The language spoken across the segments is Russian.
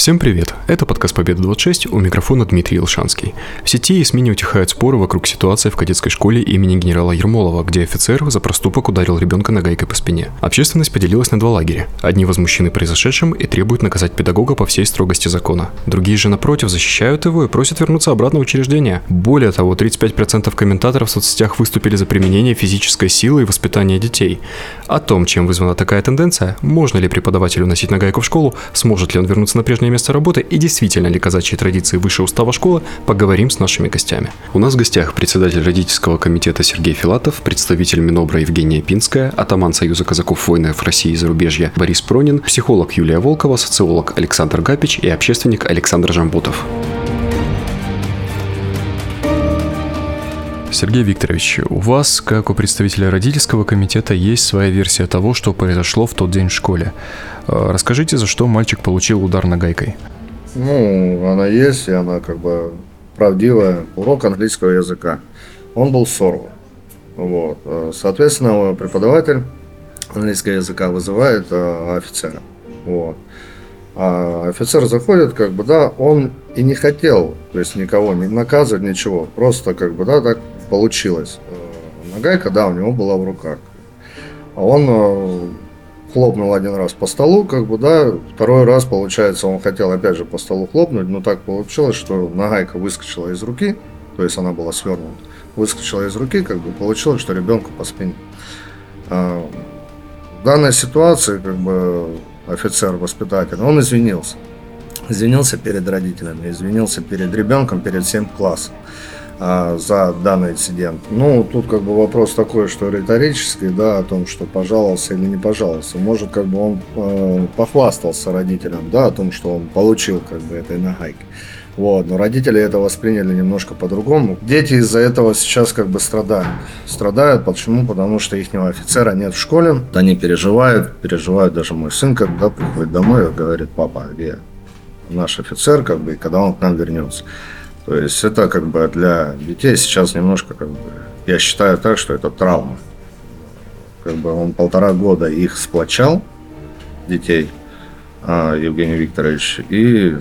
Всем привет! Это подкаст «Победа-26», у микрофона Дмитрий Илшанский. В сети и СМИ не утихают споры вокруг ситуации в кадетской школе имени генерала Ермолова, где офицер за проступок ударил ребенка нагайкой по спине. Общественность поделилась на два лагеря. Одни возмущены произошедшим и требуют наказать педагога по всей строгости закона. Другие же, напротив, защищают его и просят вернуться обратно в учреждение. Более того, 35% комментаторов в соцсетях выступили за применение физической силы и воспитание детей. О том, чем вызвана такая тенденция, можно ли преподавателю носить нагайку в школу, сможет ли он вернуться на прежнее место работы и действительно ли казачьи традиции выше устава школы, поговорим с нашими гостями. У нас в гостях председатель родительского комитета Сергей Филатов, представитель Минобра Евгения Пинская, атаман Союза казаков воинов России и зарубежья Борис Пронин, психолог Юлия Волкова, социолог Александр Гапич и общественник Александр Жамбутов. Сергей Викторович, у вас, как у представителя родительского комитета, есть своя версия того, что произошло в тот день в школе. Э, расскажите, за что мальчик получил удар нагайкой? Ну, она есть, и она как бы правдивая. Урок английского языка. Он был сорван. Вот. Э, соответственно, преподаватель английского языка вызывает э, офицера. Вот. А офицер заходит, как бы, да, он и не хотел, то есть никого не наказывать, ничего. Просто, как бы, да, так получилось. Нагайка, да, у него была в руках. А он хлопнул один раз по столу, как бы, да, второй раз, получается, он хотел опять же по столу хлопнуть, но так получилось, что нагайка выскочила из руки, то есть она была свернута, выскочила из руки, как бы получилось, что ребенку по спине. А, в данной ситуации, как бы, офицер-воспитатель, он извинился. Извинился перед родителями, извинился перед ребенком, перед всем классом. А, за данный инцидент. Ну, тут как бы вопрос такой, что риторический, да, о том, что пожаловался или не пожаловался. Может, как бы он э, похвастался родителям, да, о том, что он получил как бы этой нагайки. Вот, но родители это восприняли немножко по-другому. Дети из-за этого сейчас как бы страдают. Страдают почему? Потому что их офицера нет в школе. Они переживают, переживают даже мой сын, когда приходит домой и говорит, папа, где наш офицер, как бы, и когда он к нам вернется. То есть это как бы для детей сейчас немножко как бы, я считаю так, что это травма. Как бы он полтора года их сплочал, детей, а, Евгений Викторович, и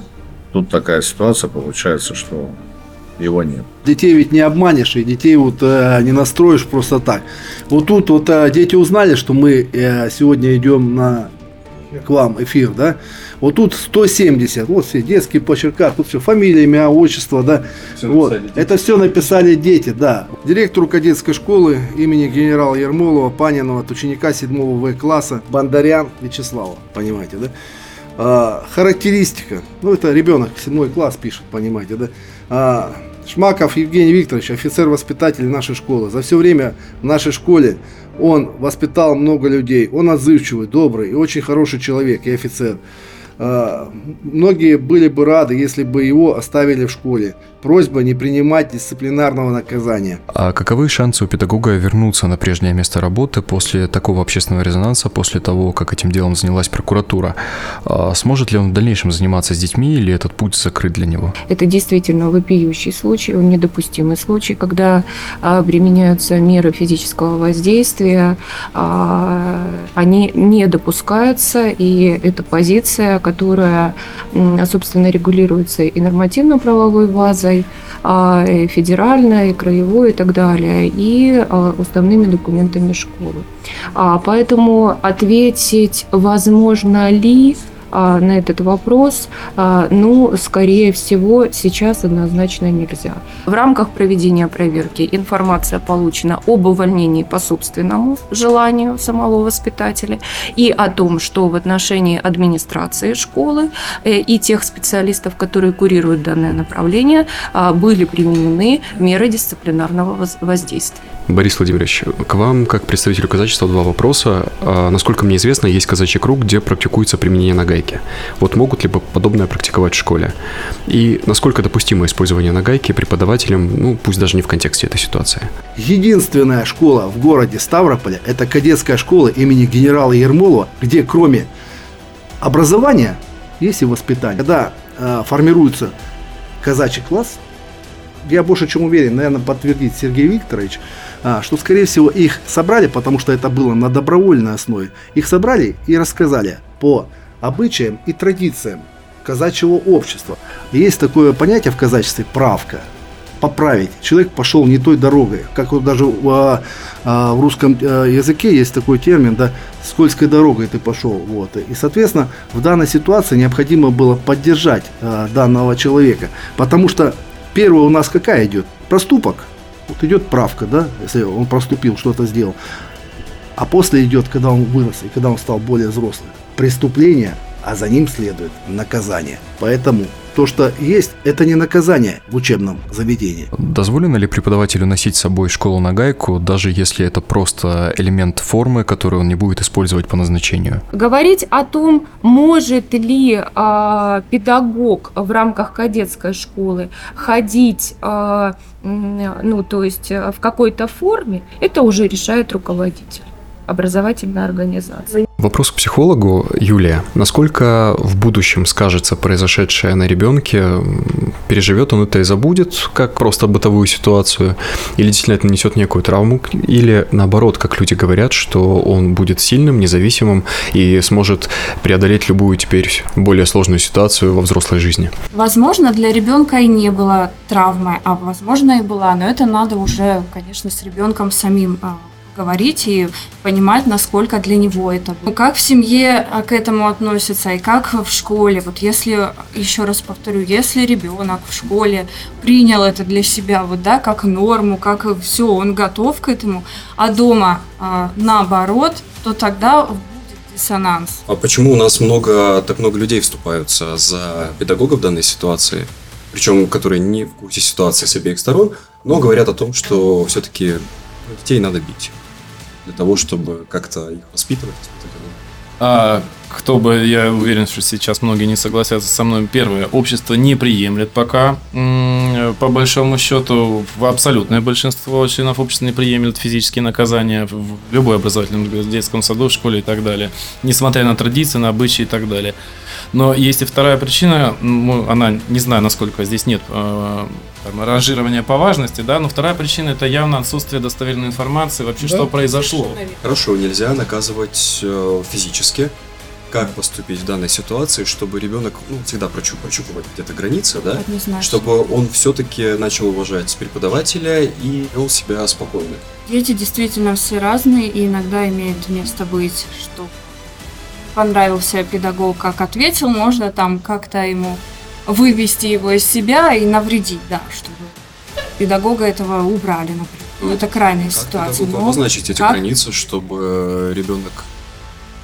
тут такая ситуация получается, что его нет. Детей ведь не обманешь, и детей вот э, не настроишь просто так. Вот тут вот э, дети узнали, что мы э, сегодня идем на к вам эфир, да, вот тут 170, вот все детские почерка, тут все фамилия, имя, отчество, да. Все вот. Это все написали дети, да. Директору кадетской школы имени генерала Ермолова, Панинова, от ученика 7 В класса Бандарян Вячеслава, понимаете, да. А, характеристика, ну это ребенок, 7 класс пишет, понимаете, да. А, Шмаков Евгений Викторович, офицер-воспитатель нашей школы. За все время в нашей школе он воспитал много людей. Он отзывчивый, добрый и очень хороший человек и офицер. А, многие были бы рады, если бы его оставили в школе. Просьба не принимать дисциплинарного наказания. А каковы шансы у педагога вернуться на прежнее место работы после такого общественного резонанса, после того, как этим делом занялась прокуратура? А сможет ли он в дальнейшем заниматься с детьми или этот путь закрыт для него? Это действительно вопиющий случай, он недопустимый случай, когда а, применяются меры физического воздействия, а, они не допускаются, и это позиция, которая, собственно, регулируется и нормативно-правовой базой, а, и федеральной, и краевой и так далее, и а, уставными документами школы. Поэтому ответить, возможно ли а, на этот вопрос, а, ну, скорее всего, сейчас однозначно нельзя. В рамках проведения проверки информация получена об увольнении по собственному желанию самого воспитателя и о том, что в отношении администрации школы э, и тех специалистов, которые курируют данное направление, а, были применены меры дисциплинарного воздействия. Борис Владимирович, к вам, как представителю казачества, два вопроса. Насколько мне известно, есть казачий круг, где практикуется применение нагайки. Вот могут ли подобное практиковать в школе? И насколько допустимо использование нагайки преподавателям, ну, пусть даже не в контексте этой ситуации? Единственная школа в городе Ставрополе – это кадетская школа имени генерала Ермолова, где кроме образования есть и воспитание. Когда э, формируется казачий класс, я больше чем уверен, наверное, подтвердит Сергей Викторович, а, что, скорее всего, их собрали, потому что это было на добровольной основе. Их собрали и рассказали по обычаям и традициям казачьего общества. Есть такое понятие в казачестве правка поправить. Человек пошел не той дорогой. Как вот даже в, а, а, в русском а, языке есть такой термин, да, скользкой дорогой ты пошел. Вот. И, соответственно, в данной ситуации необходимо было поддержать а, данного человека. Потому что первое у нас какая идет? Проступок. Вот идет правка, да, если он проступил, что-то сделал. А после идет, когда он вырос и когда он стал более взрослым, преступление, а за ним следует наказание. Поэтому то, что есть, это не наказание в учебном заведении. Дозволено ли преподавателю носить с собой школу на гайку, даже если это просто элемент формы, который он не будет использовать по назначению? Говорить о том, может ли э, педагог в рамках кадетской школы ходить, э, ну, то есть в какой-то форме, это уже решает руководитель образовательной организации. Вопрос к психологу, Юлия. Насколько в будущем скажется произошедшее на ребенке? Переживет он это и забудет, как просто бытовую ситуацию? Или действительно это несет некую травму? Или наоборот, как люди говорят, что он будет сильным, независимым и сможет преодолеть любую теперь более сложную ситуацию во взрослой жизни? Возможно, для ребенка и не было травмы, а возможно и была, но это надо уже, конечно, с ребенком самим а, говорить и понимать, насколько для него это. Ну, как в семье а, к этому относятся и как в школе. Вот если, еще раз повторю, если ребенок в школе принял это для себя, вот, да, как норму, как все, он готов к этому, а дома а, наоборот, то тогда диссонанс. А почему у нас много, так много людей вступаются за педагога в данной ситуации? Причем, которые не в курсе ситуации с обеих сторон, но говорят о том, что все-таки детей надо бить для того, чтобы как-то их воспитывать, А кто бы, я уверен, что сейчас многие не согласятся со мной. Первое, общество не приемлет пока, по большому счету, в абсолютное большинство членов общества не приемлет физические наказания в любой образовательном в детском саду, в школе и так далее, несмотря на традиции, на обычаи и так далее. Но есть и вторая причина, она, не знаю, насколько здесь нет э, там, ранжирования по важности, да, но вторая причина это явно отсутствие достоверной информации вообще, да, что произошло. Хорошо, нельзя наказывать э, физически, как поступить в данной ситуации, чтобы ребенок ну, всегда прочупывать где-то границы, да, Однозначно. чтобы он все-таки начал уважать преподавателя и вел себя спокойно. Дети действительно все разные, и иногда имеет место быть, что понравился педагог, как ответил, можно там как-то ему вывести его из себя и навредить, да, чтобы педагога этого убрали, например. Ну, это крайняя как ситуация. Как обозначить эти как? границы, чтобы ребенок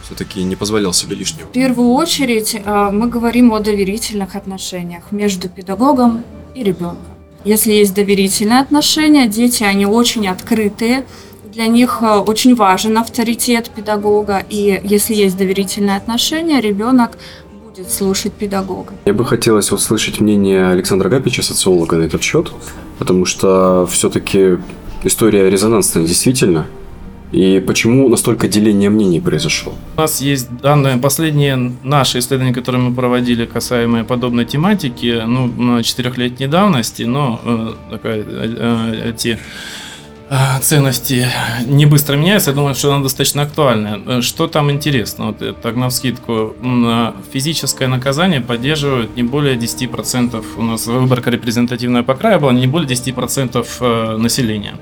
все-таки не позволял себе лишнего? В первую очередь э, мы говорим о доверительных отношениях между педагогом и ребенком. Если есть доверительные отношения, дети, они очень открытые, для них э, очень важен авторитет педагога, и если есть доверительные отношения, ребенок будет слушать педагога. Мне бы хотелось услышать мнение Александра Гапича, социолога, на этот счет, потому что все-таки история резонансная действительно. И почему настолько деление мнений произошло? У нас есть данные, последние наши исследования, которые мы проводили, касаемые подобной тематики, ну, на четырехлетней давности, но э, такая, э, эти Э, ценности не быстро меняются, я думаю, что она достаточно актуальная. Э, что там интересно? Вот так на вскидку. Физическое наказание поддерживают не более 10%. У нас выборка репрезентативная по краю была не более 10% э, населения.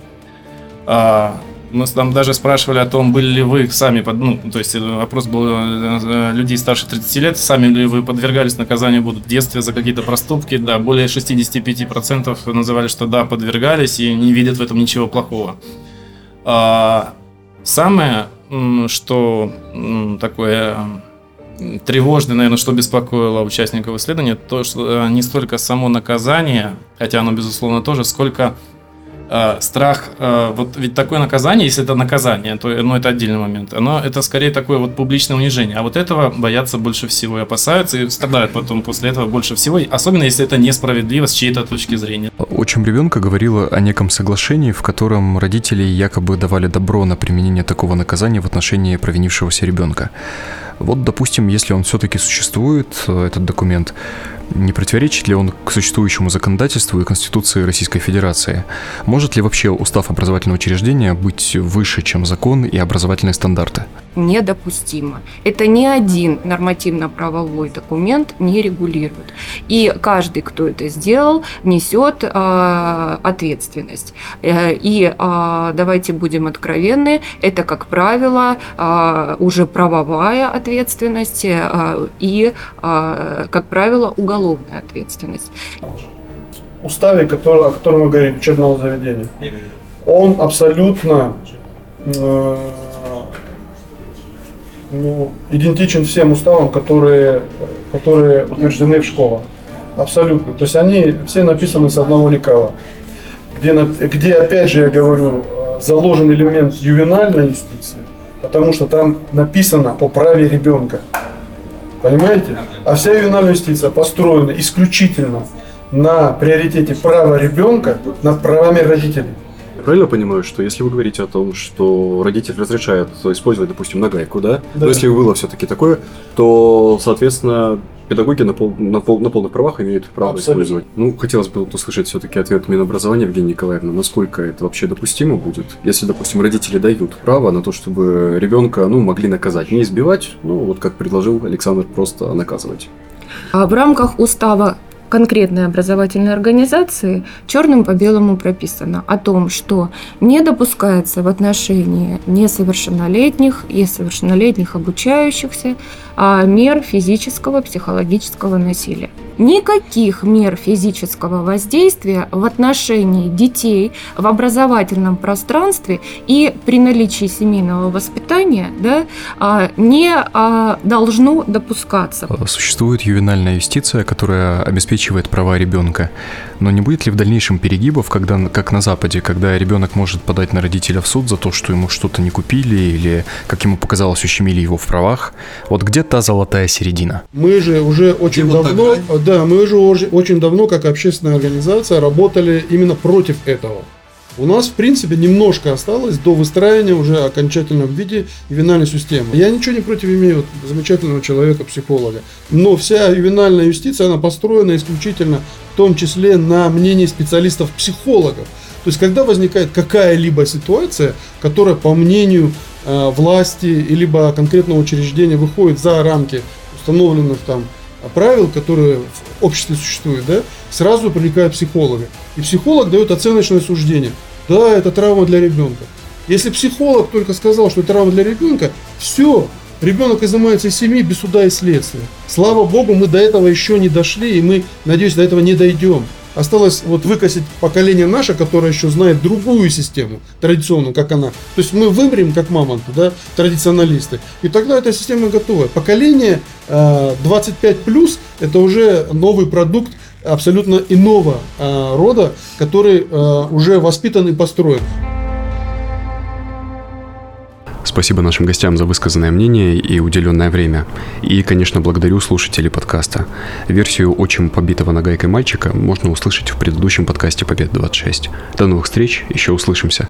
Мы там даже спрашивали о том, были ли вы сами, под, ну, то есть э, вопрос был э, э, людей старше 30 лет, сами ли вы подвергались наказанию будут в детстве за какие-то проступки, да, более 65% называли, что да, подвергались и не видят в этом ничего плохого. А, самое, что такое тревожное, наверное, что беспокоило участников исследования, то, что не столько само наказание, хотя оно, безусловно, тоже, сколько э, страх, э, вот ведь такое наказание, если это наказание, то ну, это отдельный момент, оно это скорее такое вот публичное унижение, а вот этого боятся больше всего и опасаются, и страдают потом после этого больше всего, особенно если это несправедливо с чьей-то точки зрения. Отчим ребенка говорила о неком соглашении, в котором родители якобы давали добро на применение такого наказания в отношении провинившегося ребенка. Вот, допустим, если он все-таки существует, э, этот документ, Не противоречит ли он к существующему законодательству и Конституции Российской Федерации? Может ли вообще устав образовательного учреждения быть выше, чем закон и образовательные стандарты? недопустимо. Это ни один нормативно-правовой документ не регулирует. И каждый, кто это сделал, несет э, ответственность. Э, и э, давайте будем откровенны, это, как правило, э, уже правовая ответственность э, и, э, как правило, уголовная ответственность. Уставе, который, о котором мы говорим, учебного заведения, он абсолютно э, ну, идентичен всем уставам, которые, которые утверждены в школах. Абсолютно. То есть они все написаны с одного лекала. Где, где опять же, я говорю, заложен элемент ювенальной юстиции, потому что там написано о праве ребенка. Понимаете? А вся ювенальная юстиция построена исключительно на приоритете права ребенка над правами родителей правильно понимаю, что если вы говорите о том, что родитель разрешает использовать, допустим, нагайку, да? да. Но если было все-таки такое, то, соответственно, педагоги на, пол, на, пол, на полных правах имеют право Абсолютно. использовать. Ну, хотелось бы услышать все-таки ответ Минобразования Евгения Николаевна, насколько это вообще допустимо будет, если, допустим, родители дают право на то, чтобы ребенка, ну, могли наказать, не избивать, ну, вот как предложил Александр, просто наказывать. А в рамках устава конкретной образовательной организации черным по белому прописано о том, что не допускается в отношении несовершеннолетних и совершеннолетних обучающихся мер физического, психологического насилия. Никаких мер физического воздействия в отношении детей в образовательном пространстве и при наличии семейного воспитания да, а, не а, должно допускаться. Существует ювенальная юстиция, которая обеспечивает права ребенка. Но не будет ли в дальнейшем перегибов, когда, как на Западе, когда ребенок может подать на родителя в суд за то, что ему что-то не купили или, как ему показалось, ущемили его в правах? Вот где та золотая середина? Мы же уже очень Где давно, да, мы же уже очень давно, как общественная организация, работали именно против этого. У нас, в принципе, немножко осталось до выстраивания уже окончательном виде ювенальной системы. Я ничего не против имею замечательного человека-психолога. Но вся ювенальная юстиция, она построена исключительно в том числе на мнении специалистов-психологов. То есть, когда возникает какая-либо ситуация, которая, по мнению власти, либо конкретного учреждения выходит за рамки установленных там правил, которые в обществе существуют, да, сразу привлекают психолога. И психолог дает оценочное суждение. Да, это травма для ребенка. Если психолог только сказал, что это травма для ребенка, все, ребенок изымается из семьи без суда и следствия. Слава богу, мы до этого еще не дошли, и мы, надеюсь, до этого не дойдем. Осталось вот выкосить поколение наше, которое еще знает другую систему, традиционную, как она. То есть мы вымрем, как мамонты, да, традиционалисты. И тогда эта система готова. Поколение э, 25 плюс это уже новый продукт абсолютно иного э, рода, который э, уже воспитан и построен. Спасибо нашим гостям за высказанное мнение и уделенное время. И, конечно, благодарю слушателей подкаста. Версию «Отчим побитого нагайкой мальчика» можно услышать в предыдущем подкасте «Побед 26». До новых встреч, еще услышимся.